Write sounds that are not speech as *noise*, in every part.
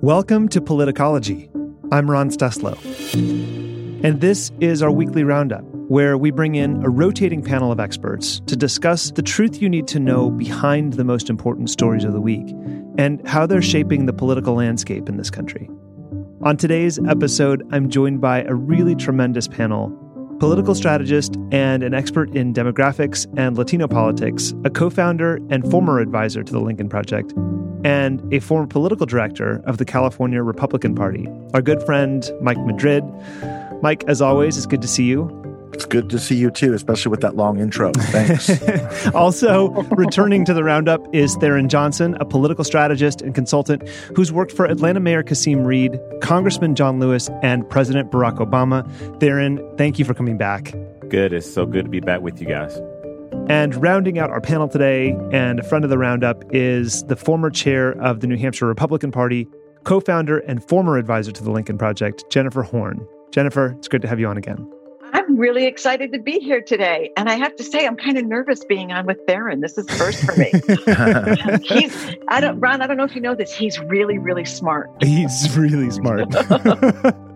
Welcome to Politicology. I'm Ron Steslow. And this is our weekly roundup, where we bring in a rotating panel of experts to discuss the truth you need to know behind the most important stories of the week and how they're shaping the political landscape in this country. On today's episode, I'm joined by a really tremendous panel political strategist and an expert in demographics and Latino politics, a co founder and former advisor to the Lincoln Project, and a former political director of the California Republican Party, our good friend Mike Madrid. Mike, as always, it's good to see you. It's good to see you too, especially with that long intro. Thanks. *laughs* also, returning to the roundup is Tharon Johnson, a political strategist and consultant who's worked for Atlanta Mayor Kasim Reed, Congressman John Lewis, and President Barack Obama. Tharon, thank you for coming back. Good. It's so good to be back with you guys. And rounding out our panel today, and a friend of the roundup, is the former chair of the New Hampshire Republican Party, co founder and former advisor to the Lincoln Project, Jennifer Horn. Jennifer, it's good to have you on again. I'm really excited to be here today. And I have to say, I'm kind of nervous being on with Tharon. This is first for me. *laughs* he's, I don't, Ron, I don't know if you know this. He's really, really smart. He's really smart. *laughs*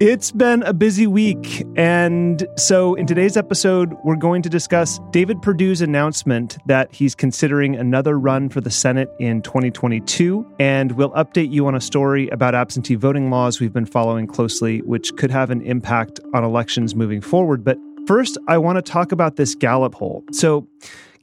It's been a busy week. And so, in today's episode, we're going to discuss David Perdue's announcement that he's considering another run for the Senate in 2022. And we'll update you on a story about absentee voting laws we've been following closely, which could have an impact on elections moving forward. But first, I want to talk about this Gallup poll. So,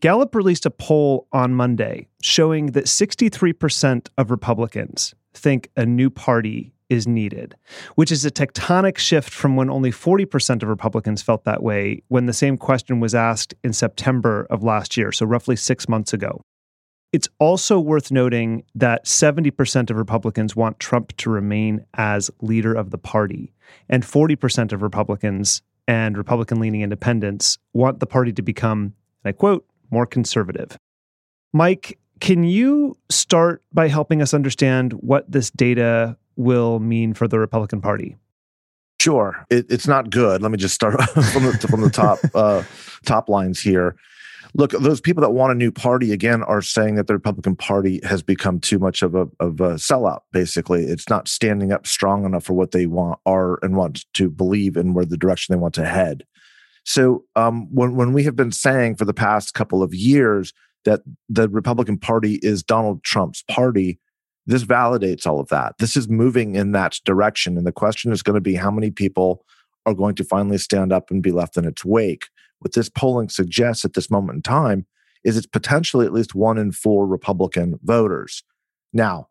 Gallup released a poll on Monday showing that 63% of Republicans think a new party is needed, which is a tectonic shift from when only 40% of Republicans felt that way when the same question was asked in September of last year, so roughly six months ago. It's also worth noting that 70% of Republicans want Trump to remain as leader of the party, and 40% of Republicans and Republican leaning independents want the party to become, and I quote, more conservative. Mike, can you start by helping us understand what this data will mean for the Republican Party? Sure, it, it's not good. Let me just start *laughs* from the from the top *laughs* uh, top lines here. Look, those people that want a new party again are saying that the Republican Party has become too much of a of a sellout. Basically, it's not standing up strong enough for what they want are and want to believe in where the direction they want to head. So, um, when when we have been saying for the past couple of years that the Republican Party is Donald Trump's party, this validates all of that. This is moving in that direction. And the question is going to be how many people are going to finally stand up and be left in its wake. What this polling suggests at this moment in time is it's potentially at least one in four Republican voters. Now,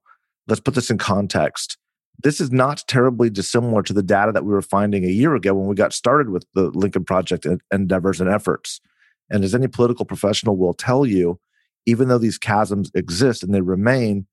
let's put this in context. This is not terribly dissimilar to the data that we were finding a year ago when we got started with the Lincoln Project endeavors and efforts. And as any political professional will tell you, even though these chasms exist and they remain,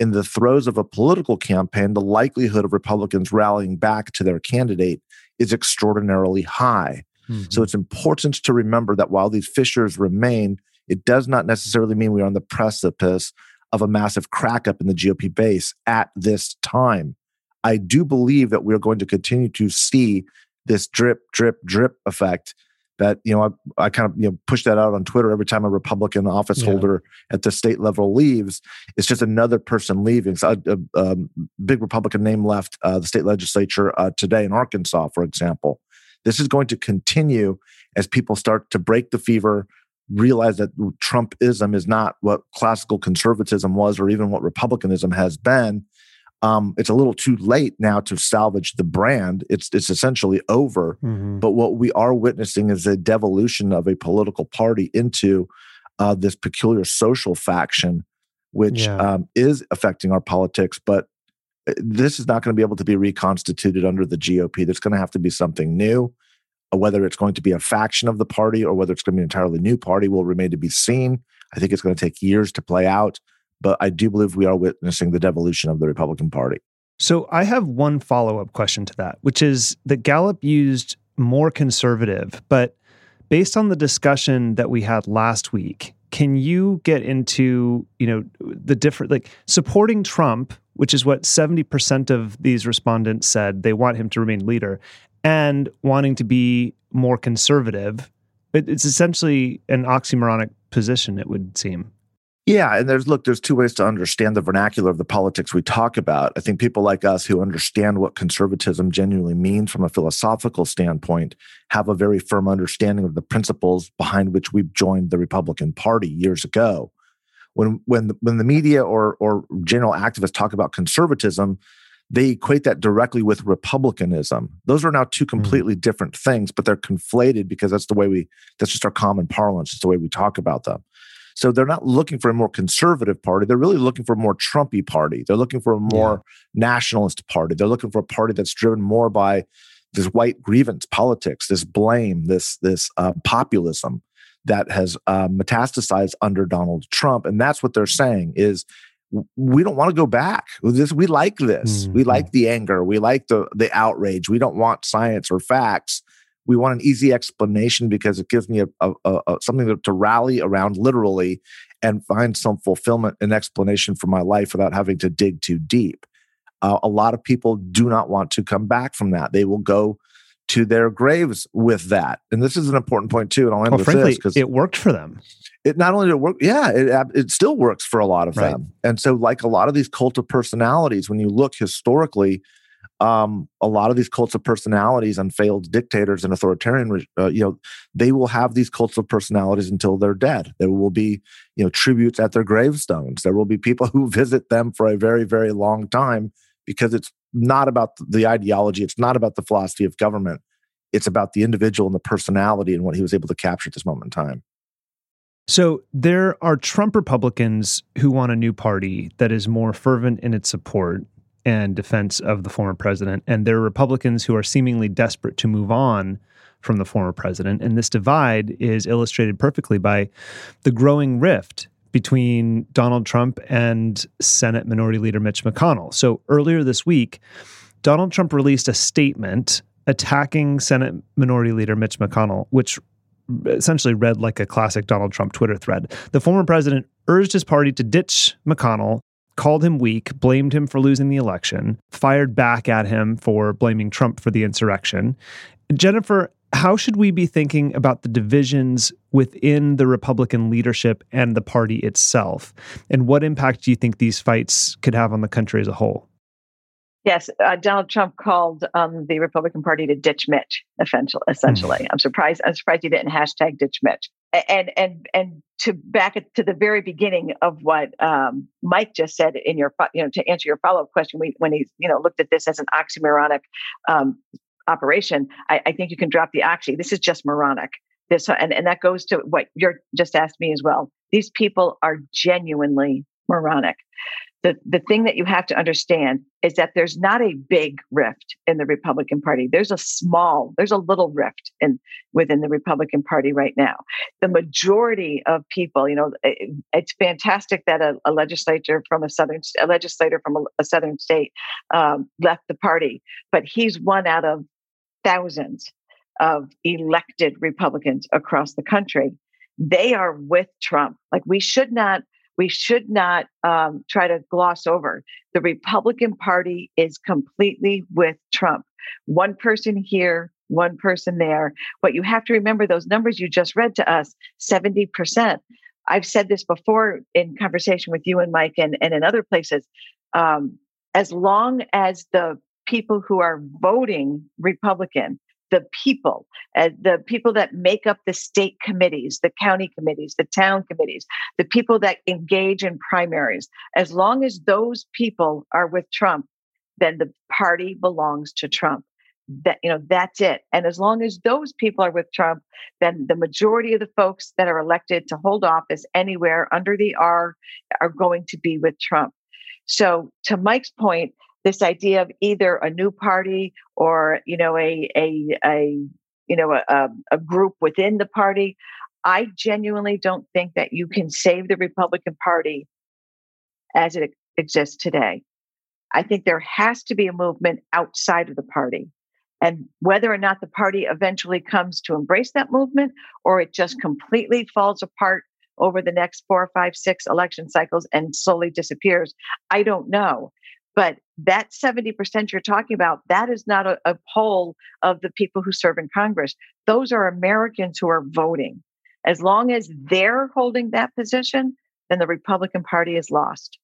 in the throes of a political campaign, the likelihood of Republicans rallying back to their candidate is extraordinarily high. Mm-hmm. So it's important to remember that while these fissures remain, it does not necessarily mean we are on the precipice of a massive crack up in the GOP base at this time. I do believe that we're going to continue to see this drip, drip, drip effect that you know I, I, kind of you know push that out on Twitter every time a Republican office yeah. holder at the state level leaves. It's just another person leaving. So a, a, a big Republican name left uh, the state legislature uh, today in Arkansas, for example. This is going to continue as people start to break the fever, realize that Trumpism is not what classical conservatism was, or even what republicanism has been um, it's a little too late now to salvage the brand. It's it's essentially over. Mm-hmm. But what we are witnessing is a devolution of a political party into uh, this peculiar social faction, which yeah. um, is affecting our politics. But uh, this is not going to be able to be reconstituted under the GOP. There's going to have to be something new. Uh, whether it's going to be a faction of the party or whether it's going to be an entirely new party will remain to be seen. I think it's going to take years to play out but I do believe we are witnessing the devolution of the Republican Party. So I have one follow up question to that, which is that Gallup used more conservative, but based on the discussion that we had last week, can you get into you know the different like supporting Trump, which is what seventy percent of these respondents said they want him to remain leader, and wanting to be more conservative? It's essentially an oxymoronic position, it would seem. Yeah, and there's look, there's two ways to understand the vernacular of the politics we talk about. I think people like us who understand what conservatism genuinely means from a philosophical standpoint have a very firm understanding of the principles behind which we joined the Republican Party years ago. When when when the media or or general activists talk about conservatism, they equate that directly with republicanism. Those are now two hmm. completely mm. different things, but they're conflated because that's the way we that's just our common parlance, it's the way we talk about them. So they're not looking for a more conservative party. They're really looking for a more Trumpy party. They're looking for a more yeah. nationalist party. They're looking for a party that's driven more by this white grievance politics, this blame, this this uh, populism that has uh, metastasized under Donald Trump. And that's what they're saying is we don't want to go back. This we like this. Mm-hmm. We like the anger. We like the the outrage. We don't want science or facts we want an easy explanation because it gives me a, a, a something to, rally around literally and find some fulfillment and explanation for my life without having to dig too deep. Uh, a lot of people do not want to come back from that. They will go to their graves with that. And this is an important point too. And I'll end well, with frankly, this because it worked for them. It not only did it work, yeah, it it still works for a lot of right. them. And so, like a lot of these cult of personalities, when you look historically, um, a lot of these cults of personalities and failed dictators and authoritarian, uh, you know, they will have these cults of personalities until they're dead. There will be, you know, tributes at their gravestones. There will be people who *laughs* visit them for a very, very long time because it's not about the ideology. It's not about the philosophy of government. It's about the individual and the personality and what he was able to capture at this moment in time. So there are Trump Republicans who want a new party that is more fervent in its support and defense of the former president. And there are Republicans who are seemingly desperate to move on from the former president. And this divide is illustrated perfectly by the growing rift between Donald Trump and Senate Minority Leader Mitch McConnell. So earlier this week, Donald Trump released a statement attacking Senate Minority Leader Mitch McConnell, which essentially read like a classic Donald Trump Twitter thread. The former president urged his party to ditch McConnell called him weak, blamed him for losing the election, fired back at him for blaming Trump for the insurrection. Jennifer, how should we be thinking about the divisions within the Republican leadership and the party itself? And what impact do you think these fights could have on the country as a whole? Yes, uh, Donald Trump called um, the Republican Party to ditch Mitch. Essentially, essentially, I'm surprised. I'm surprised he didn't hashtag ditch Mitch. And and and to back to the very beginning of what um, Mike just said in your you know to answer your follow up question we, when he you know looked at this as an oxymoronic um, operation, I, I, think you can drop the oxy. This is just moronic. This and and that goes to what you're just asked me as well. These people are genuinely moronic the, the thing that you have to understand is that there's not a big rift in the Republican Party. There's a small, there's a little rift in within the Republican Party right now. The majority of people, you know, it, it's fantastic that a, a, legislator from a southern, a legislator from a, a southern state um, left the party, but he's one out of thousands of elected Republicans across the country. They are with Trump. Like we should not we should not um, try to gloss over. The Republican Party is completely with Trump. One person here, one person there. But you have to remember those numbers you just read to us 70%. I've said this before in conversation with you and Mike and, and in other places. Um, as long as the people who are voting Republican the people, uh, the people that make up the state committees, the county committees, the town committees, the people that engage in primaries. As long as those people are with Trump, then the party belongs to Trump. That you know, that's it. And as long as those people are with Trump, then the majority of the folks that are elected to hold office anywhere under the R are going to be with Trump. So, to Mike's point, this idea of either a new party or you know a a a you know a, a group within the party i genuinely don't think that you can save the republican party as it exists today i think there has to be a movement outside of the party and whether or not the party eventually comes to embrace that movement or it just completely falls apart over the next four, five, six election cycles and slowly disappears, I don't know. But that 70% you're talking about, that is not a, a poll of the people who serve in Congress. Those are Americans who are voting. As long as they're holding that position, then the Republican Party is lost.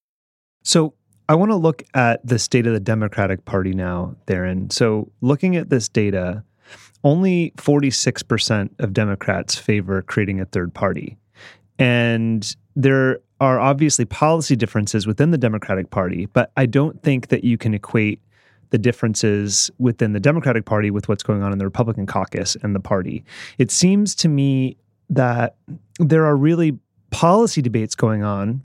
So I want to look at the state of the Democratic Party now, Tharon. So looking at this data, only 46% of Democrats favor creating a third party. And there are obviously policy differences within the Democratic Party, but I don't think that you can equate the differences within the Democratic Party with what's going on in the Republican caucus and the party. It seems to me that there are really policy debates going on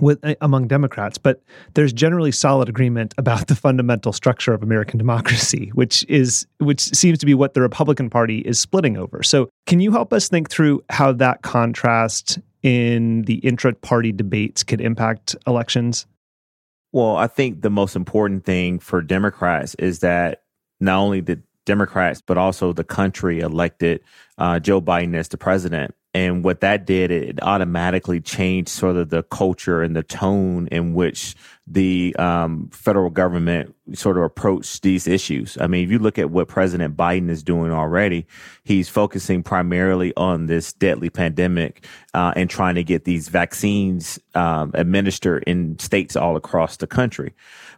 with among Democrats, but there's generally solid agreement about the fundamental structure of American democracy, which is which seems to be what the Republican Party is splitting over. So, can you help us think through how that contrast in the intra-party debates could impact elections? Well, I think the most important thing for Democrats is that not only the Democrats, but also the country elected uh, Joe Biden as the president. And what that did, it automatically changed sort of the culture and the tone in which the um, federal government sort of approached these issues. I mean, if you look at what President Biden is doing already, he's focusing primarily on this deadly pandemic uh, and trying to get these vaccines um, administered in states all across the country.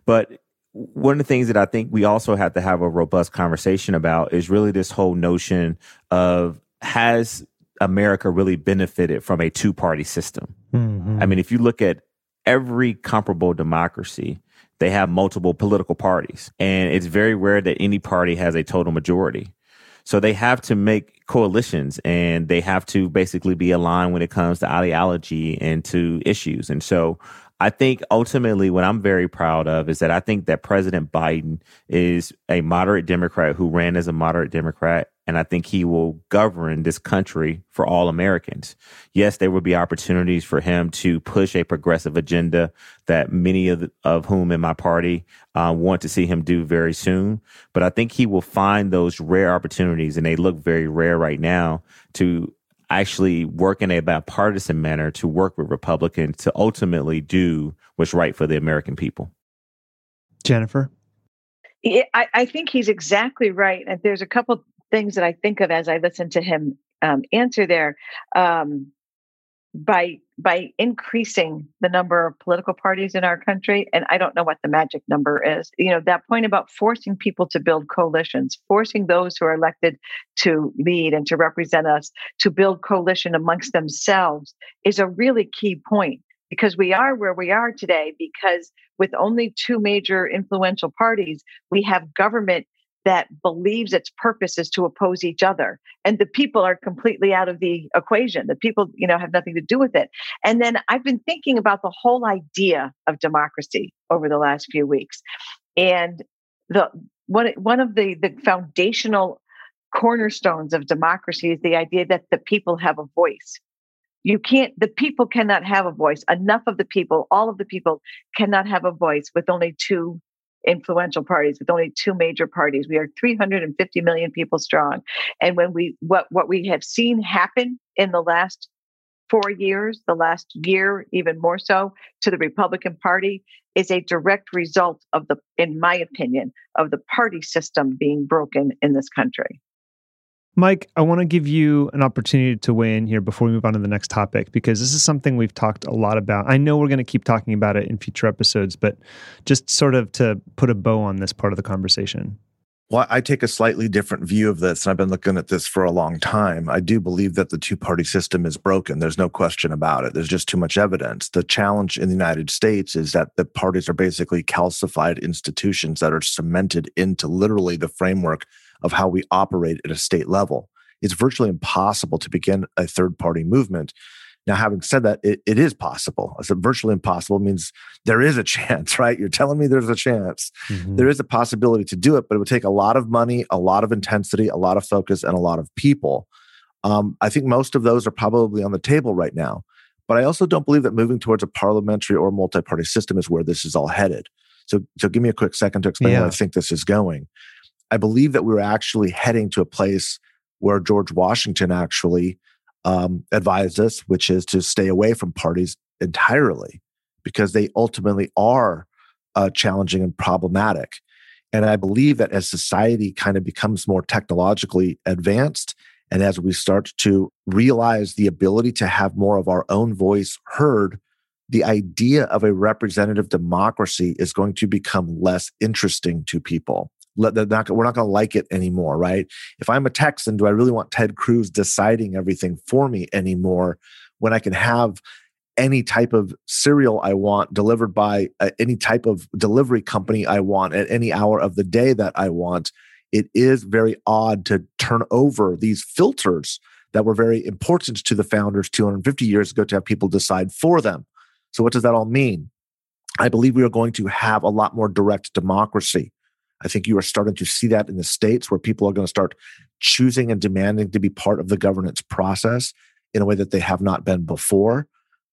But one of the things that I think we also have to have a robust conversation about is really this whole notion of has America really benefited from a two party system. Mm-hmm. I mean, if you look at every comparable democracy, they have multiple political parties, and it's very rare that any party has a total majority. So they have to make coalitions and they have to basically be aligned when it comes to ideology and to issues. And so I think ultimately what I'm very proud of is that I think that President Biden is a moderate Democrat who ran as a moderate Democrat and I think he will govern this country for all Americans. Yes, there will be opportunities for him to push a progressive agenda that many of, the, of whom in my party uh, want to see him do very soon. But I think he will find those rare opportunities, and they look very rare right now, to actually work in a bipartisan manner to work with Republicans to ultimately do what's right for the American people. Jennifer? I, I think he's exactly right. And there's a couple things that I think of as I listen to him um, answer there. Um, by by increasing the number of political parties in our country and i don't know what the magic number is you know that point about forcing people to build coalitions forcing those who are elected to lead and to represent us to build coalition amongst themselves is a really key point because we are where we are today because with only two major influential parties we have government that believes its purpose is to oppose each other. And the people are completely out of the equation. The people you know have nothing to do with it. And then i've been thinking about the whole idea of democracy over the last few weeks. And the one one of the the foundational cornerstones of democracy is the idea that the people have a voice. You can't the people cannot have a voice. Enough of the people all of the people cannot have a voice with only two influential parties with only two major parties. We are 350 million people strong. And when we what what we have seen happen in the last four years, the last year even more so to the Republican Party is a direct result of the, in my opinion, of the party system being broken in this country. Mike, I want to give you an opportunity to weigh in here before we move on to the next topic because this is something we've talked a lot about. I know we're going to keep talking about it in future episodes, but just sort of to put a bow on this part of the conversation. Well, I take a slightly different view of this, and I've been looking at this for a long time. I do believe that the two party system is broken. There's no question about it. There's just too much evidence. The challenge in the United States is that the parties are basically calcified institutions that are cemented into literally the framework of how we operate at a state level. It's virtually impossible to begin a third party movement. Now, having said that, it, it is possible. I said virtually impossible means there is a chance, *laughs* right? You're telling me there's a chance. Mm-hmm. There is a possibility to do it, but it would take a lot of money, a lot of intensity, a lot of focus, and a lot of people. Um, I think most of those are probably on the table right now. But I also don't believe that moving towards a parliamentary or multi party system is where this is all headed. So, so give me a quick second to explain yeah. where I think this is going. I believe that we were actually heading to a place where George Washington actually um, advised us, which is to stay away from parties entirely because they ultimately are uh, challenging and problematic. And I believe that as society kind of becomes more technologically advanced, and as we start to realize the ability to have more of our own voice heard the idea of a representative democracy is going to become less interesting to people. Not, we're not going to like it anymore, right? If I'm a Texan, do I really want Ted Cruz deciding everything for me anymore when I can have any type of cereal I want delivered by uh, any type of delivery company I want at any hour of the day that I want? It is very odd to turn over these filters that were very important to the founders 250 years ago to have people decide for them. So, what does that all mean? I believe we are going to have a lot more direct democracy. I think you are starting to see that in the states where people are going to start choosing and demanding to be part of the governance process in a way that they have not been before.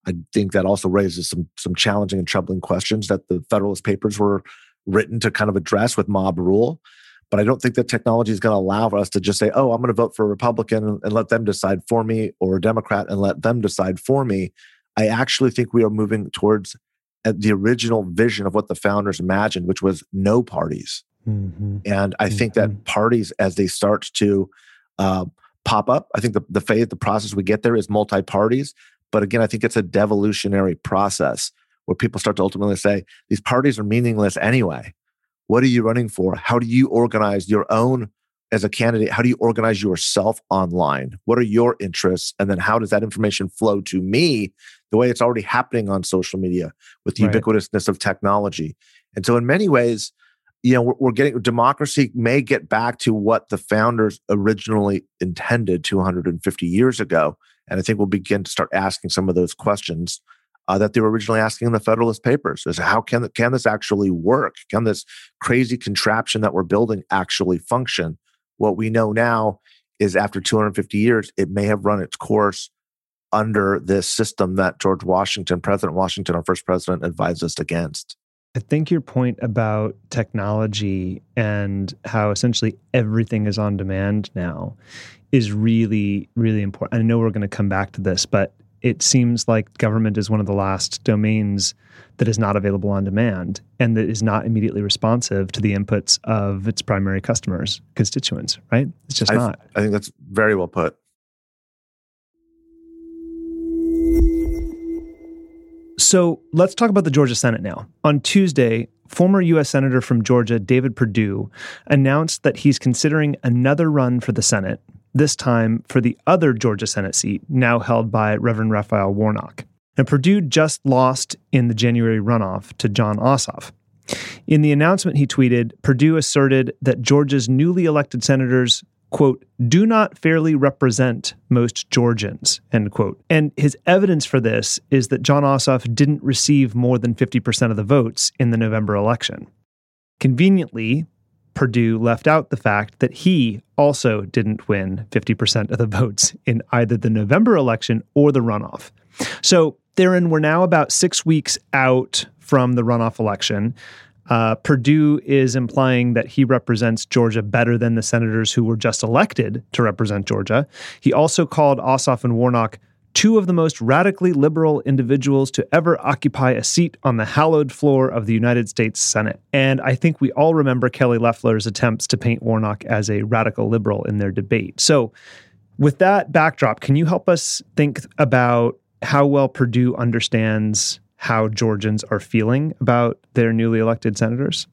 I think that also raises some some challenging and troubling questions that the Federalist Papers were written to kind of address with mob rule. But I don't think that technology is going to allow us to just say, "Oh, I'm going to vote for a Republican and, and let them decide for me," or a Democrat and let them decide for me. I actually think we are moving towards uh, the original vision of what the founders imagined, which was no parties. Mm-hmm. And I mm-hmm. think that mm-hmm. parties, as they start to uh, pop up, I think the, the phase, the process we get there is multi parties. But again, I think it's a devolutionary process where people start to ultimately say these parties are meaningless anyway. What are you running for? How do you organize your own as a candidate, how do you organize yourself online? What are your interests? And then how does that information flow to me the way it's already happening on social media with the right. ubiquitousness of technology? And so, in many ways, you know, we're, we're, getting democracy may get back to what the founders originally intended 250 years ago. And I think we'll begin to start asking some of those questions uh, that they were originally asking in the Federalist Papers: is how can can this actually work? Can this crazy contraption that we're building actually function? What we know now is after 250 years, it may have run its course under this system that George Washington, President Washington, our first president, advised us against. I think your point about technology and how essentially everything is on demand now is really, really important. I know we're going to come back to this, but it seems like government is one of the last domains that is not available on demand and that is not immediately responsive to the inputs of its primary customers, constituents, right? It's just I, not. I think that's very well put. So let's talk about the Georgia Senate now. On Tuesday, former U.S. Senator from Georgia, David Perdue, announced that he's considering another run for the Senate this time for the other Georgia Senate seat, now held by Reverend Raphael Warnock. Now, Perdue just lost in the January runoff to Jon Ossoff. In the announcement he tweeted, Perdue asserted that Georgia's newly elected senators, quote, do not fairly represent most Georgians, end quote. And his evidence for this is that Jon Ossoff didn't receive more than 50% of the votes in the November election. Conveniently, Perdue left out the fact that he also didn't win 50% of the votes in either the November election or the runoff. So, Tharon, we're now about six weeks out from the runoff election. Uh, Perdue is implying that he represents Georgia better than the senators who were just elected to represent Georgia. He also called Ossoff and Warnock two of the most radically liberal individuals to ever occupy a seat on the hallowed floor of the United States Senate. And I think we all remember Kelly Loeffler's attempts to paint Warnock as a radical liberal in their debate. So, with that backdrop, can you help us think about how well Perdue understands how Georgians are feeling about their newly elected senators?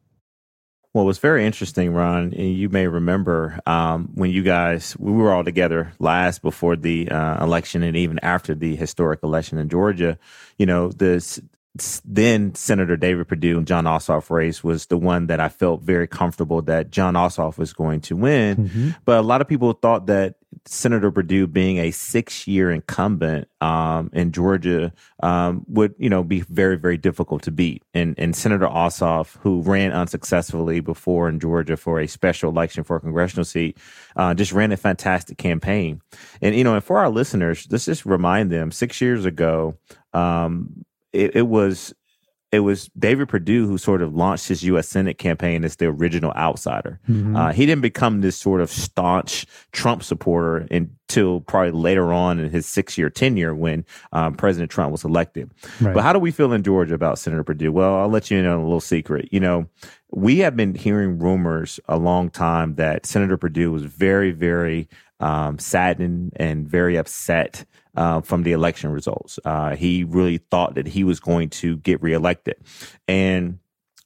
Well, what's very interesting, Ron, and you may remember um, when you guys we were all together last before the uh, election and even after the historic election in Georgia. You know, this then Senator David Perdue and Jon Ossoff race was the one that I felt very comfortable that Jon Ossoff was going to win. Mm-hmm. But a lot of people thought that Senator Perdue, being a six-year incumbent um, in Georgia, um, would you know be very very difficult to beat. And and Senator Ossoff, who ran unsuccessfully before in Georgia for a special election for a congressional seat, uh, just ran a fantastic campaign. And you know, and for our listeners, let's just remind them: six years ago, um, it, it was it was David Perdue who sort of launched his U.S. Senate campaign as the original outsider. Mm-hmm. Uh, he didn't become this sort of staunch Trump supporter until probably later on in his six year tenure when um, President Trump was elected. Right. But how do we feel in Georgia about Senator Perdue? Well, I'll let you in on a little secret. You know, we have been hearing rumors a long time that Senator Perdue was very, very um, saddened and very upset uh, from the election results. Uh, he really thought that he was going to get reelected. And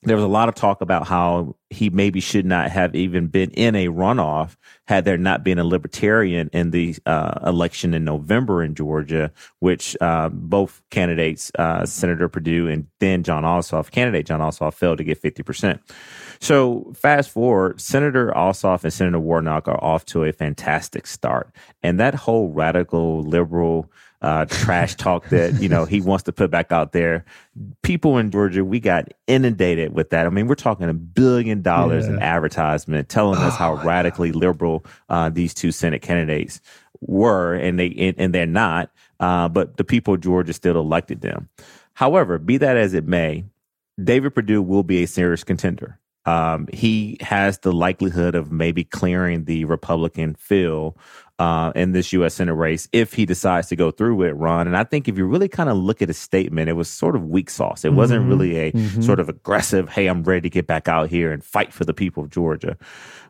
there was a lot of talk about how he maybe should not have even been in a runoff had there not been a libertarian in the uh, election in November in Georgia, which uh, both candidates, uh, Senator Perdue and then Jon Ossoff, candidate Jon Ossoff, failed to get 50%. So fast forward, Senator Ossoff and Senator Warnock are off to a fantastic start. And that whole radical liberal uh, trash talk that you know he wants to put back out there. People in Georgia, we got inundated with that. I mean, we're talking a billion dollars yeah. in advertisement telling us how oh, radically liberal uh, these two Senate candidates were, and they and, and they're not. Uh, but the people of Georgia still elected them. However, be that as it may, David Perdue will be a serious contender. Um, he has the likelihood of maybe clearing the Republican fill uh, in this U.S. Senate race if he decides to go through with it Ron. And I think if you really kind of look at his statement, it was sort of weak sauce. It mm-hmm. wasn't really a mm-hmm. sort of aggressive, hey, I'm ready to get back out here and fight for the people of Georgia.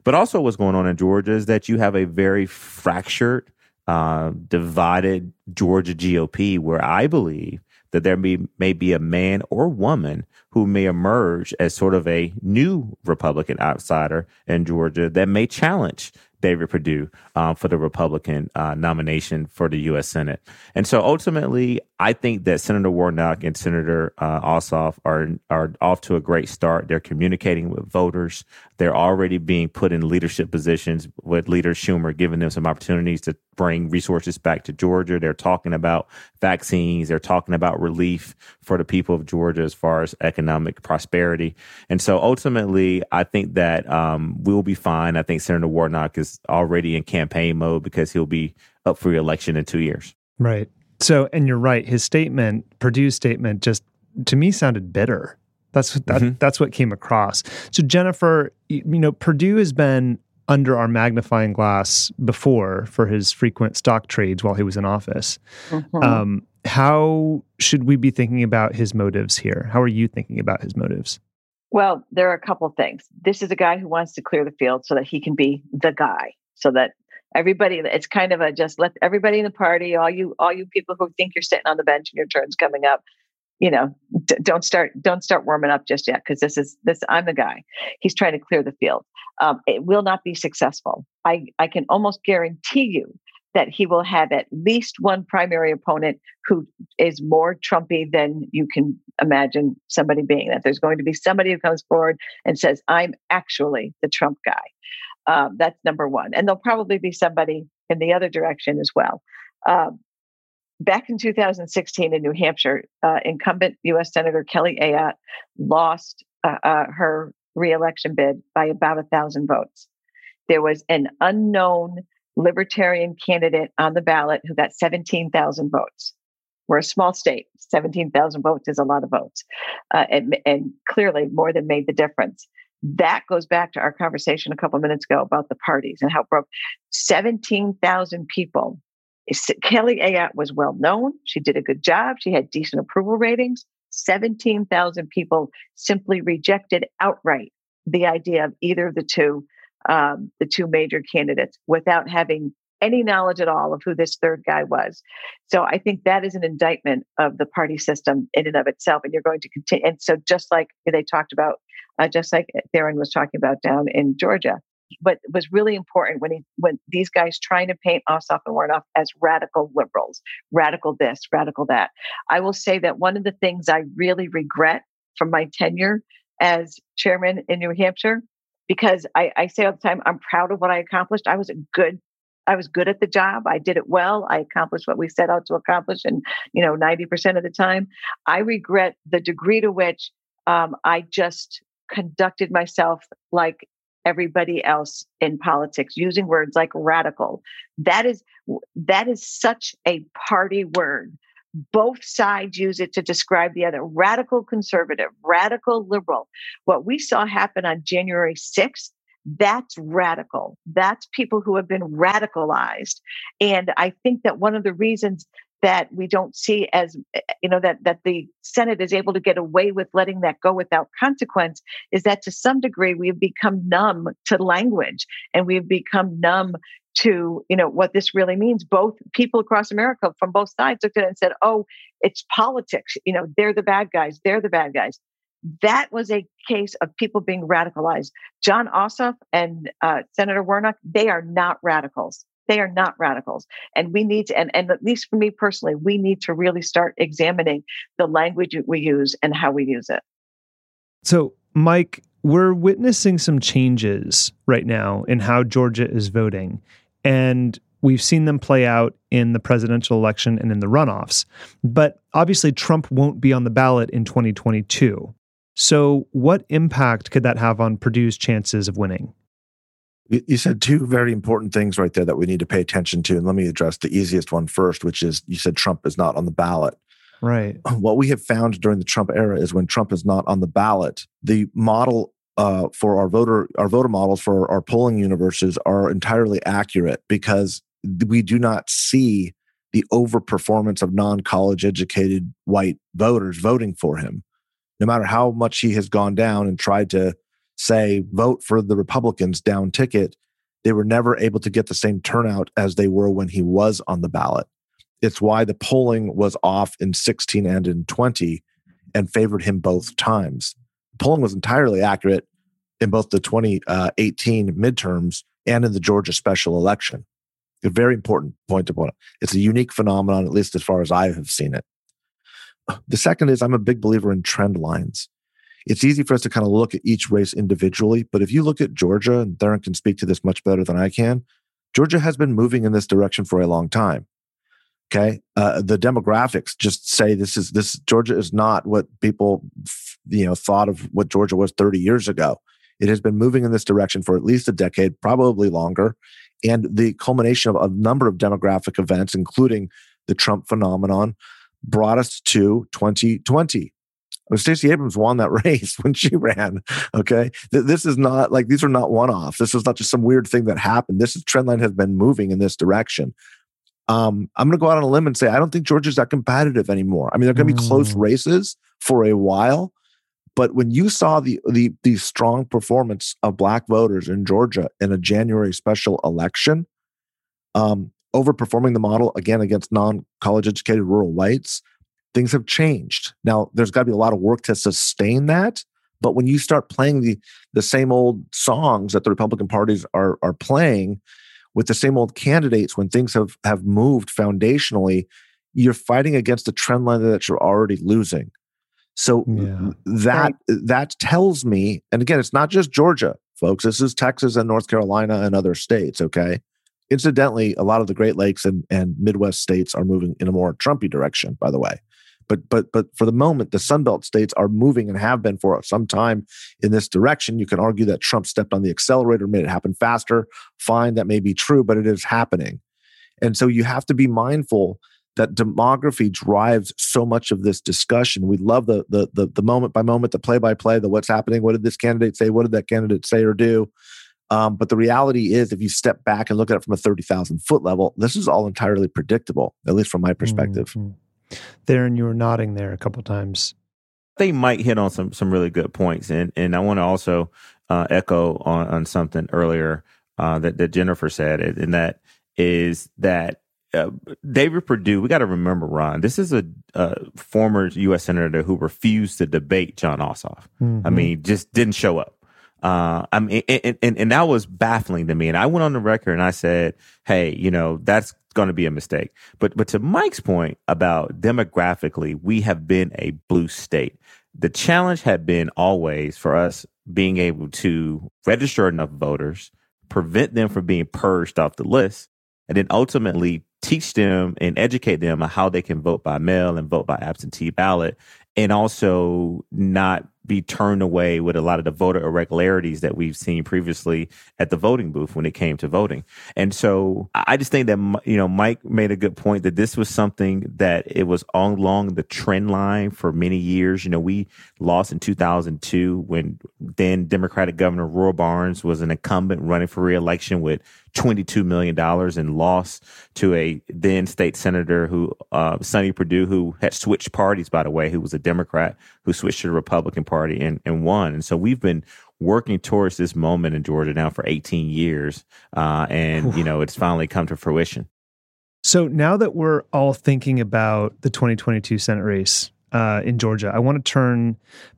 But also, what's going on in Georgia is that you have a very fractured, uh, divided Georgia GOP, where I believe that there may, may be a man or woman who may emerge as sort of a new Republican outsider in Georgia that may challenge David Perdue um, for the Republican uh, nomination for the U.S. Senate. And so ultimately, I think that Senator Warnock and Senator uh, Ossoff are are off to a great start. They're communicating with voters. They're already being put in leadership positions with Leader Schumer, giving them some opportunities to bring resources back to Georgia. They're talking about vaccines. They're talking about relief for the people of Georgia as far as economic prosperity. And so ultimately, I think that um, we'll be fine. I think Senator Warnock is already in campaign mode because he'll be up for election in two years. Right. So, and you're right. His statement, Perdue's statement, just to me sounded bitter. That's that, mm-hmm. that's what came across. So, Jennifer, you, you know, Perdue has been under our magnifying glass before for his frequent stock trades while he was in office. Mm-hmm. Um, how should we be thinking about his motives here? How are you thinking about his motives? Well, there are a couple of things. This is a guy who wants to clear the field so that he can be the guy, so that everybody it's kind of a just let everybody in the party all you all you people who think you're sitting on the bench and your turn's coming up you know d- don't start don't start warming up just yet because this is this i'm the guy he's trying to clear the field um, it will not be successful i i can almost guarantee you that he will have at least one primary opponent who is more Trumpy than you can imagine somebody being. That there's going to be somebody who comes forward and says, I'm actually the Trump guy. Um, that's number one. And there'll probably be somebody in the other direction as well. Um, back in 2016 in New Hampshire, uh, incumbent U.S. Senator Kelly Ayotte lost uh, uh, her reelection bid by about a thousand votes. There was an unknown libertarian candidate on the ballot who got 17,000 votes. We're a small state. 17,000 votes is a lot of votes. Uh, and, and clearly more than made the difference that goes back to our conversation a couple of minutes ago about the parties and how broke 17,000 people. Kelly Ayotte was well known. She did a good job. She had decent approval ratings. 17,000 people simply rejected outright the idea of either of the two, um, the two major candidates without having any knowledge at all of who this third guy was. So I think that is an indictment of the party system in and of itself. And you're going to continue. And so just like they talked about uh, just like Tharon was talking about down in Georgia. But it was really important when he when these guys trying to paint Ossoff and Warnock as radical liberals, radical this, radical that. I will say that one of the things I really regret from my tenure as chairman in New Hampshire, because I, I say all the time, I'm proud of what I accomplished. I was a good I was good at the job. I did it well. I accomplished what we set out to accomplish and, you know, 90% of the time. I regret the degree to which um, I just conducted myself like everybody else in politics using words like radical. That is that is such a party word. Both sides use it to describe the other. Radical conservative radical liberal. What we saw happen on january 6th that's radical. That's people who have been radicalized. And i think that one of the reasons that we don't see as you know that that the senate is able to get away with letting that go without consequence is that to some degree we've become numb to language and we've become numb to you know what this really means. Both people across america from both sides looked at it and said oh it's politics. You know they're the bad guys. They're the bad guys. That was a case of people being radicalized. Jon ossoff and uh, senator warnock they are not radicals they are not radicals and we need to and, and at least for me personally we need to really start examining the language we use and how we use it so mike we're witnessing some changes right now in how georgia is voting and we've seen them play out in the presidential election and in the runoffs. But obviously, Trump won't be on the ballot in 2022. So, what impact could that have on Perdue's chances of winning? You said two very important things right there that we need to pay attention to. And let me address the easiest one first, which is you said Trump is not on the ballot. Right. *clears throat* What we have found during the Trump era is when Trump is not on the ballot, the model uh, for our voter our voter models for our polling universes are entirely accurate because we do not see the overperformance of non-college educated white voters voting for him no matter how much he has gone down and tried to say vote for the republicans down ticket they were never able to get the same turnout as they were when he was on the ballot it's why the polling was off in 16 and in 20 and favored him both times polling was entirely accurate in both the 2018 uh, midterms and in the Georgia special election. A very important point to point out. It's a unique phenomenon, at least as far as I have seen it. The second is I'm a big believer in trend lines. It's easy for us to kind of look at each race individually, but if you look at Georgia, and Tharon can speak to this much better than I can, Georgia has been moving in this direction for a long time. Okay, uh, the demographics just say this is this Georgia is not what people you know thought of what Georgia was 30 years ago. It has been moving in this direction for at least a decade, probably longer. And the culmination of a number of demographic events, including the Trump phenomenon, brought us to 2020. Stacey Abrams won that *laughs* race when she ran. Okay. This is not like these are not one offs. This is not just some weird thing that happened. This is, trend line has been moving in this direction. Um, I'm going to go out on a limb and say I don't think Georgia's that competitive anymore. I mean, they're going to be close mm. races for a while, but when you saw the, the the strong performance of black voters in Georgia in a January special election, um, overperforming the model again against non-college educated rural whites, things have changed. Now there's got to be a lot of work to sustain that. But when you start playing the the same old songs that the Republican parties are are playing with the same old candidates, when things have have moved foundationally, you're fighting against a trend line that you're already losing. So yeah. that right. that tells me, and again, it's not just Georgia, folks. This is Texas and North Carolina and other states. Okay. Incidentally, a lot of the Great Lakes and, and Midwest states are moving in a more Trumpy direction, by the way. But but but for the moment, the Sunbelt states are moving and have been for some time in this direction. You can argue that Trump stepped on the accelerator, made it happen faster. Fine, that may be true, but it is happening. And so you have to be mindful that demography drives so much of this discussion. We love the the the, the moment by moment, the play by play, the what's happening. What did this candidate say? What did that candidate say or do? Um, but the reality is, if you step back and look at it from a thirty thousand foot level, this is all entirely predictable, at least from my perspective. Mm-hmm. Tharon, you were nodding there a couple times. They might hit on some some really good points, and and I want to also uh, echo on on something earlier uh, that that Jennifer said, and that is that uh, David Perdue, we got to remember, Ron, this is a, former U.S. senator who refused to debate Jon Ossoff. Mm-hmm. I mean, just didn't show up. Uh, I mean, and, and, and, that was baffling to me. And I went on the record and I said, "Hey, you know, that's going to be a mistake." But but to Mike's point about demographically, we have been a blue state. The challenge had been always for us being able to register enough voters, prevent them from being purged off the list, and then ultimately teach them and educate them on how they can vote by mail and vote by absentee ballot and also not be turned away with a lot of the voter irregularities that we've seen previously at the voting booth when it came to voting. And so I just think that, you know, Mike made a good point that this was something that it was along the trend line for many years. You know, we lost in 2002 when then Democratic Governor Roy Barnes was an incumbent running for reelection with $22 million and lost to a then state senator who, uh, Sonny Perdue, who had switched parties, by the way, who was a Democrat who switched to the Republican Party and, and won. And so we've been working towards this moment in Georgia now for 18 years. Uh, and, you know, it's finally come to fruition. So now that we're all thinking about the 2022 Senate race uh, in Georgia, I want to turn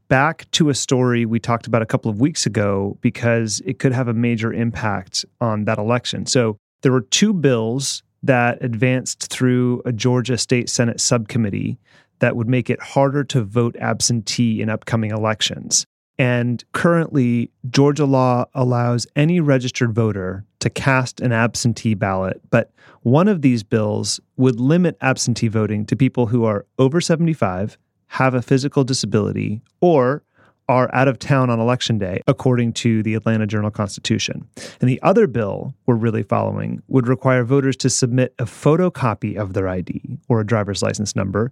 back to a story we talked about a couple of weeks ago because it could have a major impact on that election. So there were two bills that advanced through a Georgia State Senate subcommittee that would make it harder to vote absentee in upcoming elections. And currently, Georgia law allows any registered voter to cast an absentee ballot. But one of these bills would limit absentee voting to people who are over 75 have a physical disability, or are out of town on election day, according to the Atlanta Journal Constitution. And the other bill we're really following would require voters to submit a photocopy of their ID or a driver's license number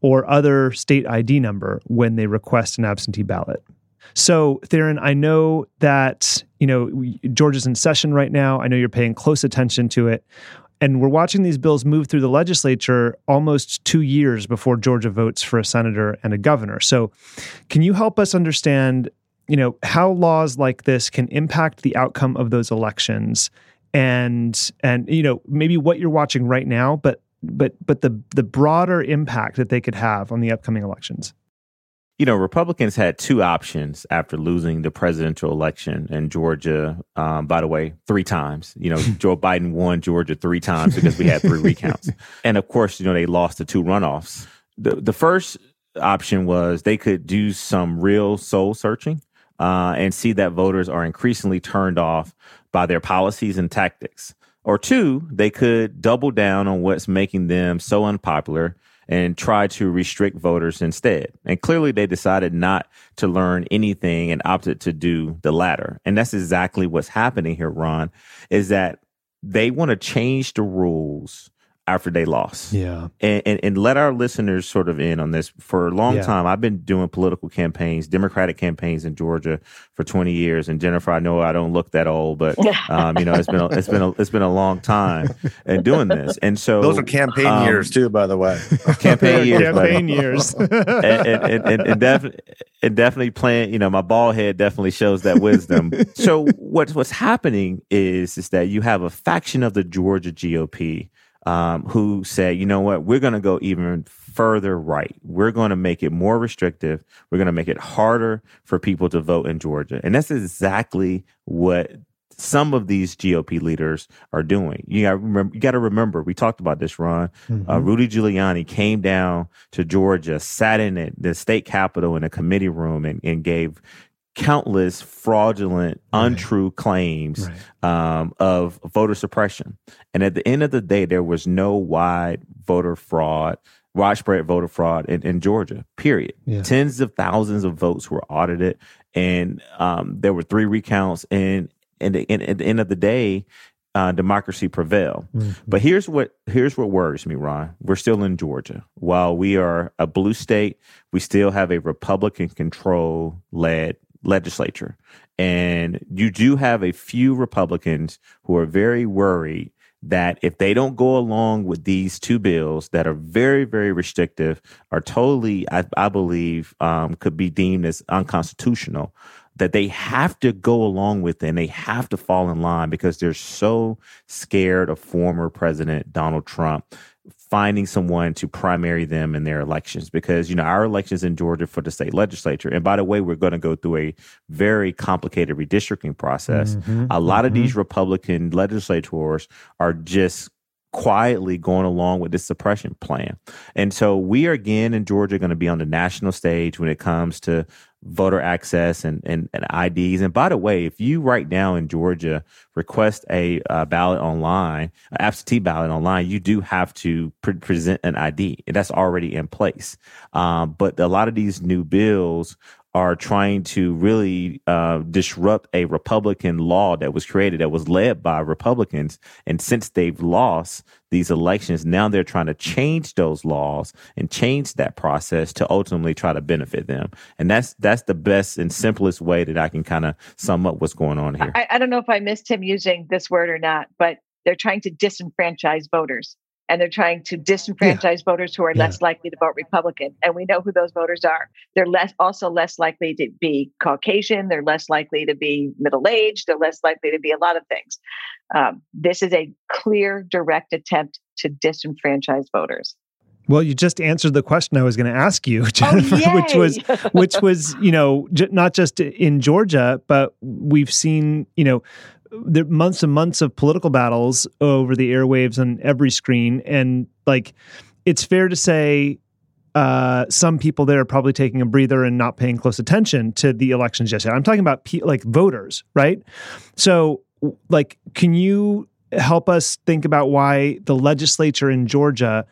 or other state ID number when they request an absentee ballot. So, Tharon, I know that, you know, Georgia's in session right now. I know you're paying close attention to it. And we're watching these bills move through the legislature almost two years before Georgia votes for a senator and a governor. So, can you help us understand, you know, how laws like this can impact the outcome of those elections, and and you know maybe what you're watching right now, but but but the the broader impact that they could have on the upcoming elections? You know, Republicans had two options after losing the presidential election in Georgia. Um, by the way, three times. You know, *laughs* Joe Biden won Georgia three times because we had three recounts, *laughs* and of course, you know, they lost the two runoffs. The the first option was they could do some real soul searching uh, and see that voters are increasingly turned off by their policies and tactics. Or two, they could double down on what's making them so unpopular and try to restrict voters instead. And clearly they decided not to learn anything and opted to do the latter. And that's exactly what's happening here, Ron, is that they want to change the rules after they lost. Yeah. And, and, and, let our listeners sort of in on this. For a long yeah. time, I've been doing political campaigns, Democratic campaigns in Georgia for 20 years. And Jennifer, I know I don't look that old, but *laughs* um, you know, it's been a, it's been a, it's been a long time in doing this. And so those are campaign um, years too, by the way. Campaign *laughs* years. campaign years. *laughs* and, and, and, and, definitely, and definitely playing, you know, my bald head definitely shows that wisdom. so what's, what's happening is, is that you have a faction of the Georgia GOP um, who said, you know what, we're going to go even further right. We're going to make it more restrictive. We're going to make it harder for people to vote in Georgia. And that's exactly what some of these GOP leaders are doing. You got remember, you got to remember, we talked about this, Ron. Uh, mm-hmm. Uh, Rudy Giuliani came down to Georgia, sat in it, the state capitol in a committee room, and, and gave countless fraudulent, right. untrue claims right. um, of voter suppression. And at the end of the day, there was no wide voter fraud, widespread voter fraud in, in Georgia, period. Yeah. Tens of thousands of votes were audited, and um, there were three recounts. And, and, and at the end of the day, uh, democracy prevail. Mm-hmm. But here's what here's what worries me, Ron. We're still in Georgia. While we are a blue state, we still have a Republican control led legislature. And you do have a few Republicans who are very worried that if they don't go along with these two bills that are very, very restrictive, are totally, I, I believe, um, could be deemed as unconstitutional, that they have to go along with it and they have to fall in line because they're so scared of former President Donald Trump finding someone to primary them in their elections because you know our elections in Georgia for the state legislature. And by the way we're going to go through a very complicated redistricting process. Mm-hmm, a lot mm-hmm. of these republican legislators are just quietly going along with this suppression plan. And so we are again in Georgia going to be on the national stage when it comes to voter access and, and, and, IDs. And by the way, if you right now in Georgia request a uh, ballot online, absentee ballot online, you do have to pre- present an ID, and that's already in place. Um, but a lot of these new bills are trying to really uh, disrupt a Republican law that was created that was led by Republicans. And since they've lost, these elections. Now they're trying to change those laws and change that process to ultimately try to benefit them. And that's that's the best and simplest way that I can kind of sum up what's going on here. I, I don't know if I missed him using this word or not, but they're trying to disenfranchise voters and they're trying to disenfranchise yeah. voters who are yeah. less likely to vote Republican. And we know who those voters are. They're less also less likely to be Caucasian. They're less likely to be middle aged. They're less likely to be a lot of things. Um, this is a clear, direct attempt to disenfranchise voters. Well, you just answered the question I was going to ask you, *laughs* Jennifer, oh, which was, *laughs* which was, you know, j- not just in Georgia, but we've seen, you know, there months and months of political battles over the airwaves on every screen, and like it's fair to say uh, some people there are probably taking a breather and not paying close attention to the elections yesterday. I'm talking about pe- like voters, right? So, like, can you help us think about why the legislature in Georgia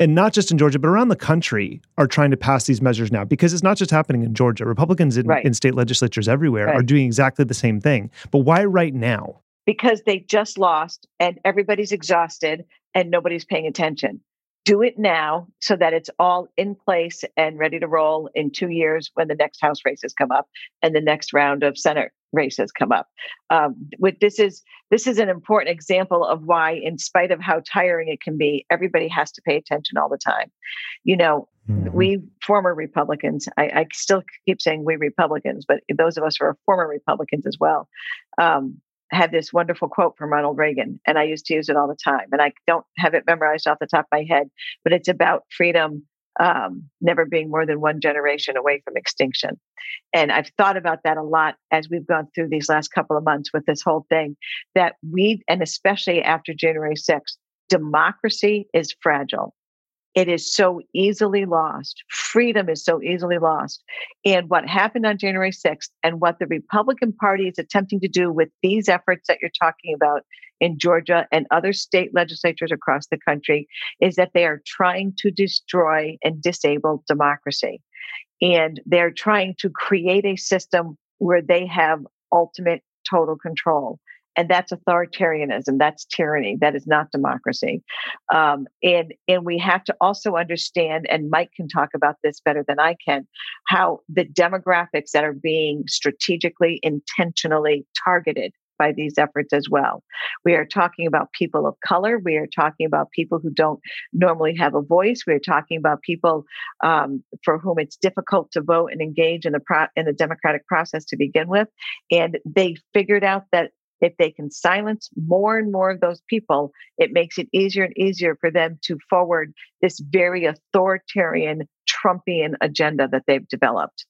and not just in Georgia, but around the country, are trying to pass these measures now because it's not just happening in Georgia. Republicans in, right. in state legislatures everywhere right. are doing exactly the same thing. But why right now? Because they just lost and everybody's exhausted and nobody's paying attention. Do it now so that it's all in place and ready to roll in two years when the next House races come up and the next round of Senate races come up. Um, with this is this is an important example of why, in spite of how tiring it can be, everybody has to pay attention all the time. You know, mm-hmm. we former Republicans, I, I, still keep saying we Republicans, but those of us who are former Republicans as well. Um, had this wonderful quote from Ronald Reagan, and I used to use it all the time. And I don't have it memorized off the top of my head, but it's about freedom um, never being more than one generation away from extinction. And I've thought about that a lot as we've gone through these last couple of months with this whole thing that we, and especially after January 6th, democracy is fragile. It is so easily lost. Freedom is so easily lost. And what happened on January 6th and what the Republican Party is attempting to do with these efforts that you're talking about in Georgia and other state legislatures across the country is that they are trying to destroy and disable democracy. And they're trying to create a system where they have ultimate total control and that's authoritarianism that's tyranny that is not democracy um, and and we have to also understand and mike can talk about this better than i can how the demographics that are being strategically intentionally targeted by these efforts as well. We are talking about people of color. We are talking about people who don't normally have a voice. We are talking about people um, for whom it's difficult to vote and engage in the pro- in the democratic process to begin with. And they figured out that if they can silence more and more of those people, it makes it easier and easier for them to forward this very authoritarian Trumpian agenda that they've developed.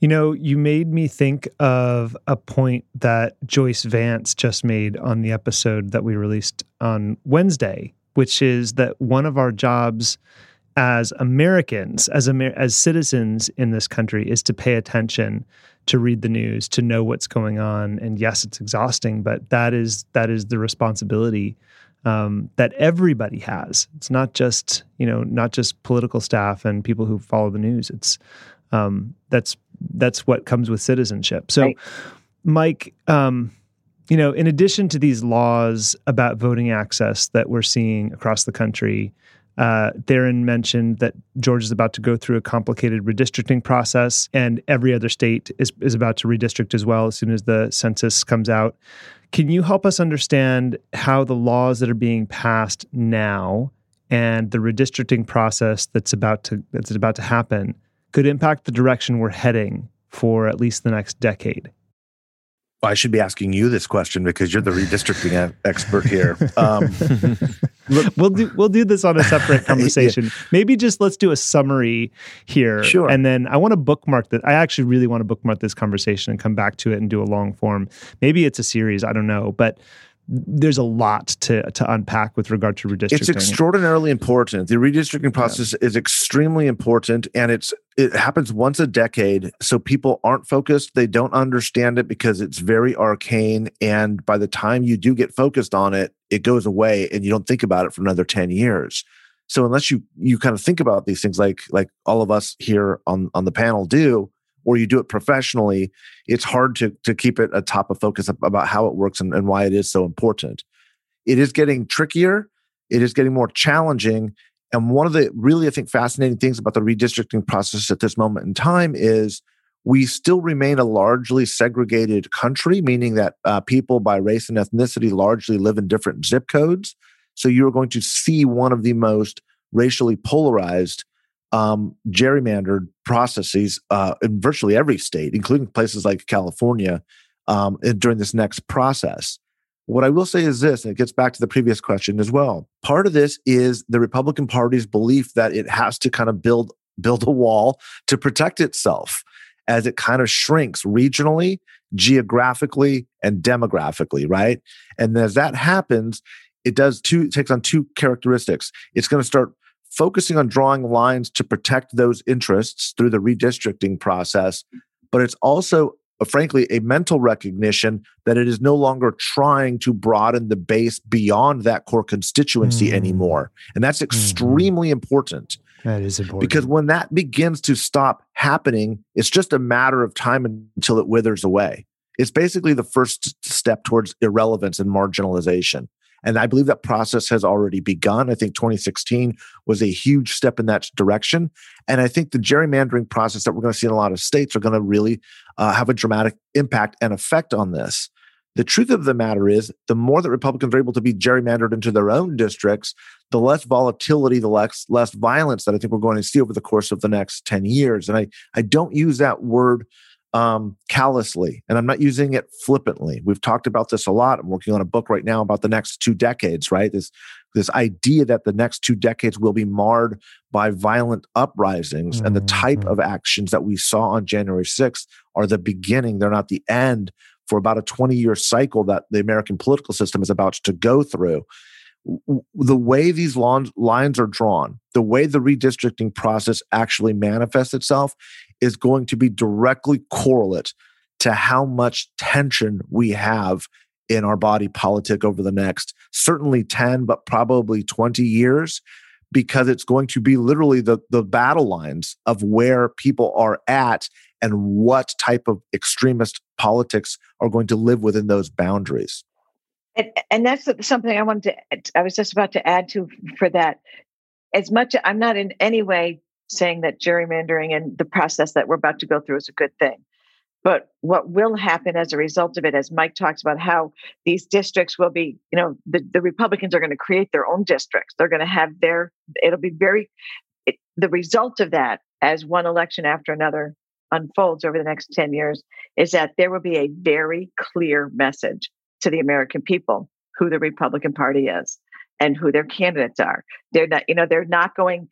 You know, you made me think of a point that Joyce Vance just made on the episode that we released on Wednesday, which is that one of our jobs as Americans, as Amer- as citizens in this country, is to pay attention to read the news, to know what's going on. And yes, it's exhausting, but that is that is the responsibility um, that everybody has. It's not just you know not just political staff and people who follow the news. It's um, that's that's what comes with citizenship. So, right. Mike, um, you know, in addition to these laws about voting access that we're seeing across the country, uh, Tharon mentioned that Georgia is about to go through a complicated redistricting process, and every other state is, is about to redistrict as well as soon as the census comes out. Can you help us understand how the laws that are being passed now and the redistricting process that's about to that's about to happen could impact the direction we're heading for at least the next decade? I should be asking you this question because you're the redistricting expert here. *laughs* Um, *laughs* we'll do we'll do this on a separate *laughs* conversation. yeah. Maybe just let's do a summary here, sure. And then I want to bookmark that. I actually really want to bookmark this conversation and come back to it and do a long form. Maybe it's a series. I don't know, but there's a lot to to unpack with regard to redistricting. It's extraordinarily important. The redistricting process yeah. is extremely important, and it's it happens once a decade. So people aren't focused; they don't understand it because it's very arcane. And by the time you do get focused on it, it goes away, and you don't think about it for another ten years. So unless you you kind of think about these things, like like all of us here on on the panel do, or you do it professionally, it's hard to to keep it a top of focus about how it works and, and why it is so important. It is getting trickier. it is getting more challenging. And one of the really, I think, fascinating things about the redistricting process at this moment in time is we still remain a largely segregated country, meaning that uh, people by race and ethnicity largely live in different zip codes. So you're going to see one of the most racially polarized um, gerrymandered processes uh, in virtually every state, including places like California, um, during this next process. What I will say is this, and it gets back to the previous question as well. Part of this is the Republican Party's belief that it has to kind of build build a wall to protect itself as it kind of shrinks regionally, geographically, and demographically, right? And as that happens, it does two it takes on two characteristics. It's going to start focusing on drawing lines to protect those interests through the redistricting process, but it's also uh, frankly a mental recognition that it is no longer trying to broaden the base beyond that core constituency mm. anymore. And that's mm-hmm. extremely mm. important. That is important. Because when that begins to stop happening, it's just a matter of time until it withers away. It's basically the first step towards irrelevance and marginalization. And I believe that process has already begun. I think 2016 was a huge step in that direction. And I think the gerrymandering process that we're going to see in a lot of states are going to really uh, have a dramatic impact and effect on this. The truth of the matter is, the more that Republicans are able to be gerrymandered into their own districts, the less volatility, the less less violence that I think we're going to see over the course of the next 10 years. And I, I don't use that word um, callously, and I'm not using it flippantly. We've talked about this a lot. I'm working on a book right now about the next two decades, right? This this idea that the next two decades will be marred by violent uprisings mm-hmm. and the type mm-hmm. of actions that we saw on January 6th are the beginning, they're not the end for about a 20 year cycle that the American political system is about to go through the way these lines are drawn, the way the redistricting process actually manifests itself is going to be directly correlate to how much tension we have in our body politic over the next certainly 10 but probably 20 years because it's going to be literally the the battle lines of where people are at and what type of extremist politics are going to live within those boundaries and, and that's something I wanted to, I was just about to add to for that. As much, I'm not in any way saying that gerrymandering and the process that we're about to go through is a good thing. But what will happen as a result of it, as Mike talks about how these districts will be, you know, the, the Republicans are going to create their own districts. They're going to have their, it'll be very, it, the result of that as one election after another unfolds over the next 10 years is that there will be a very clear message to the American people who the Republican Party is and who their candidates are. They're not, you know, they're not going.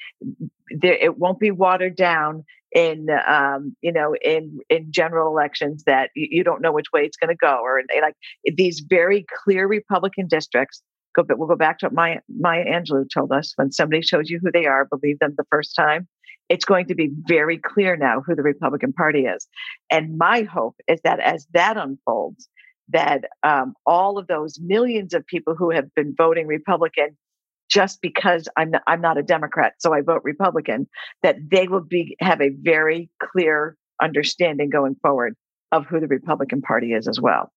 It won't be watered down in, um, you know, in in general elections that you, you don't know which way it's going to go, or like these very clear Republican districts. Go, but we'll go back to what Maya, Maya Angelou told us: when somebody shows you who they are, believe them the first time. It's going to be very clear now who the Republican Party is, and my hope is that as that unfolds, that um, all of those millions of people who have been voting Republican just because I'm not, I'm not a Democrat, so I vote Republican, that they will be have a very clear understanding going forward of who the Republican Party is as well.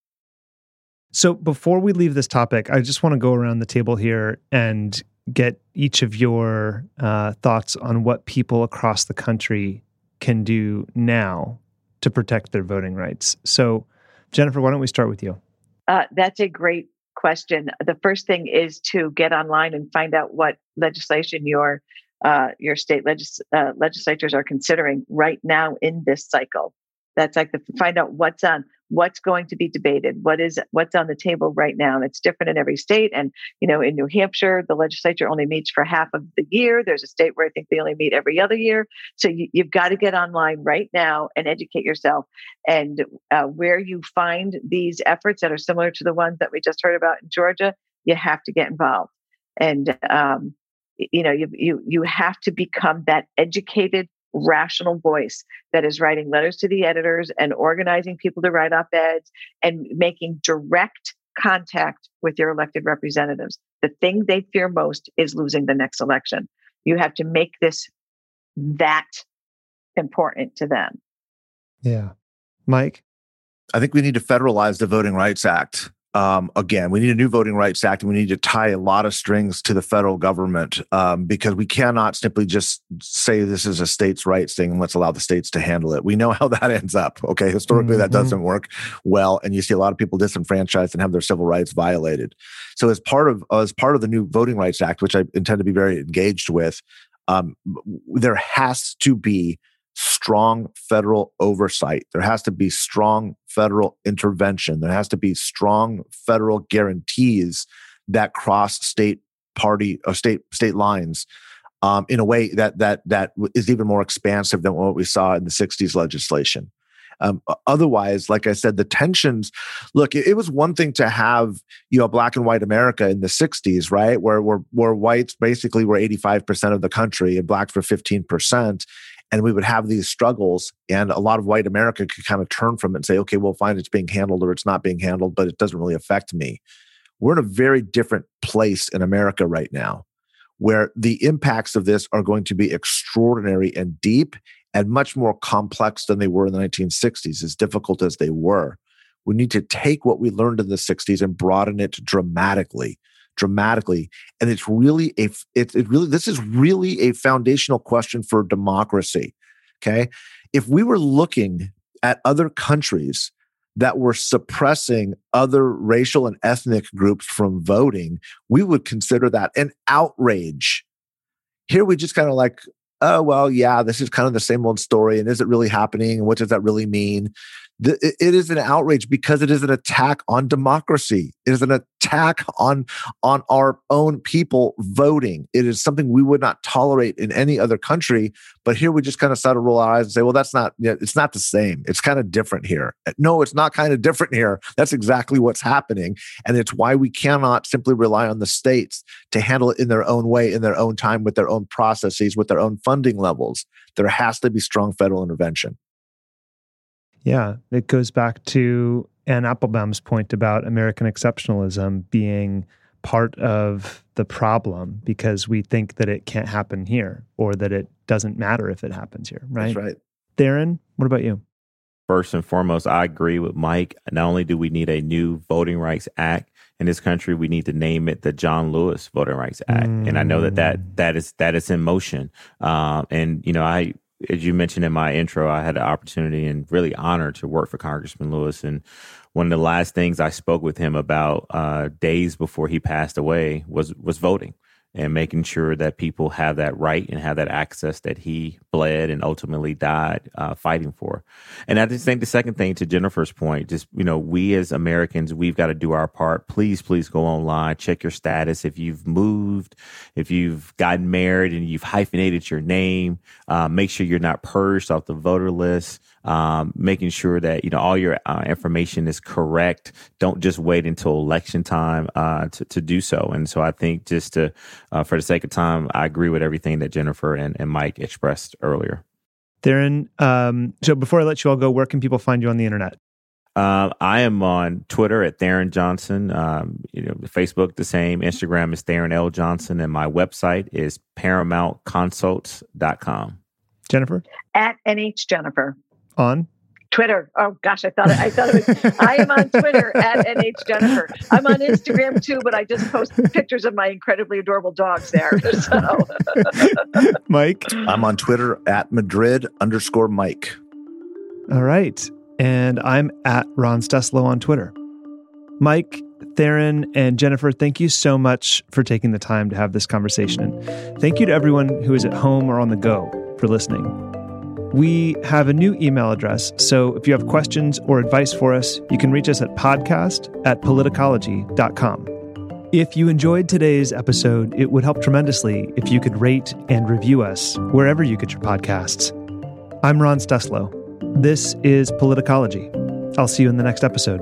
So before we leave this topic, I just want to go around the table here and get each of your uh, thoughts on what people across the country can do now to protect their voting rights. So Jennifer, why don't we start with you? Uh, that's a great question. The first thing is to get online and find out what legislation your uh, your state legis- uh, legislatures are considering right now in this cycle. That's like the find out what's on what's going to be debated what is what's on the table right now and it's different in every state and you know in new hampshire the legislature only meets for half of the year there's a state where i think they only meet every other year so you, have got to get online right now and educate yourself and uh, where you find these efforts that are similar to the ones that we just heard about in georgia you have to get involved and um, you know you, you you have to become that educated rational voice that is writing letters to the editors and organizing people to write op eds and making direct contact with your elected representatives. The thing they fear most is losing the next election. You have to make this that important to them. Yeah. Mike? I think we need to federalize the Voting Rights Act. Um, again, we need a new Voting Rights Act, and we need to tie a lot of strings to the federal government um, because we cannot simply just say this is a states' rights thing and let's allow the states to handle it. We know how *laughs* that ends up. Okay, historically mm-hmm. that doesn't work well, and you see a lot of people disenfranchised and have their civil rights violated. So, as part of as part of the new Voting Rights Act, which I intend to be very engaged with, um, there has to be strong federal oversight. There has to be strong federal intervention. There has to be strong federal guarantees that cross state party or uh, state state lines um, in a way that that that is even more expansive than what we saw in the 60s legislation. Um, otherwise, like I said, the tensions. Look, it, it, was one thing to have you know black and white America in the '60s, right, where where, where whites basically were 85 percent of the country and blacks were 15 percent, and we would have these struggles and a lot of white america could kind of turn from it and say okay well fine it's being handled or it's not being handled but it doesn't really affect me. We're in a very different place in america right now where the impacts of this are going to be extraordinary and deep and much more complex than they were in the 1960s as difficult as they were. We need to take what we learned in the 60s and broaden it dramatically dramatically. And it's really a it, it really this is really a foundational question for democracy. Okay. If we were looking at other countries that were suppressing other racial and ethnic groups from voting, we would consider that an outrage. Here we just kind of like, oh, well, yeah, this is kind of the same old story. And is it really happening? And what does that really mean? It is an outrage because it is an attack on democracy. It is an attack on on our own people voting. It is something we would not tolerate in any other country. But here we just kind of start to roll our eyes and say, "Well, that's not. It's not the same. It's kind of different here." Uh, no, it's not kind of different here. That's exactly what's happening, and it's why we cannot simply rely on the states to handle it in their own way, in their own time, with their own processes, with their own funding levels. There has to be strong federal intervention. Yeah, it goes back to Anne Applebaum's point about American exceptionalism being part of the problem because we think that it can't happen here or that it doesn't matter if it happens here, right? That's right. Tharon, what about you? First and foremost, I agree with Mike. Not only do we need a new Voting Rights Act in this country, we need to name it the John Lewis Voting Rights Act. Mm. And I know that, that mm. that is that is in motion. Um, and you know, I as you mentioned in my intro, I had the opportunity and really honor to work for Congressman Lewis. And one of the last things I spoke with him about uh, days before he passed away was was voting and making sure that people have that right and have that access that he bled and ultimately died uh, fighting for. And I just think the second thing to Jennifer's point, just, you know, we as Americans, we've got to do our part. Please, please go online, check your status. If you've moved, if you've gotten married and you've hyphenated your name, uh, make sure you're not purged off the voter list um, making sure that you know all your uh, information is correct. Don't just wait until election time uh, to to do so. And so I think just to uh, for the sake of time, I agree with everything that Jennifer and, and Mike expressed earlier. Tharon, um, so before I let you all go, where can people find you on the internet? Uh, I am on Twitter at Tharon Johnson. Um, you know, Facebook the same. Instagram is Tharon L Johnson, and my website is ParamountConsults.com. Jennifer at NH Jennifer on? Twitter. Oh gosh, I thought I thought it was. I am on Twitter *laughs* at nh jennifer. I'm on Instagram too, but I just post pictures of my incredibly adorable dogs there. *laughs* So. Mike, I'm on Twitter at Madrid underscore Mike. All right, and I'm at Ron Steslow on Twitter. Mike, Tharon, and Jennifer, thank you so much for taking the time to have this conversation. And thank you to everyone who is at home or on the go for listening. We have a new email address, so if you have questions or advice for us, you can reach us at podcast at politicology.com. If you enjoyed today's episode, it would help tremendously if you could rate and review us wherever you get your podcasts. I'm Ron Steslow. This is Politicology. I'll see you in the next episode.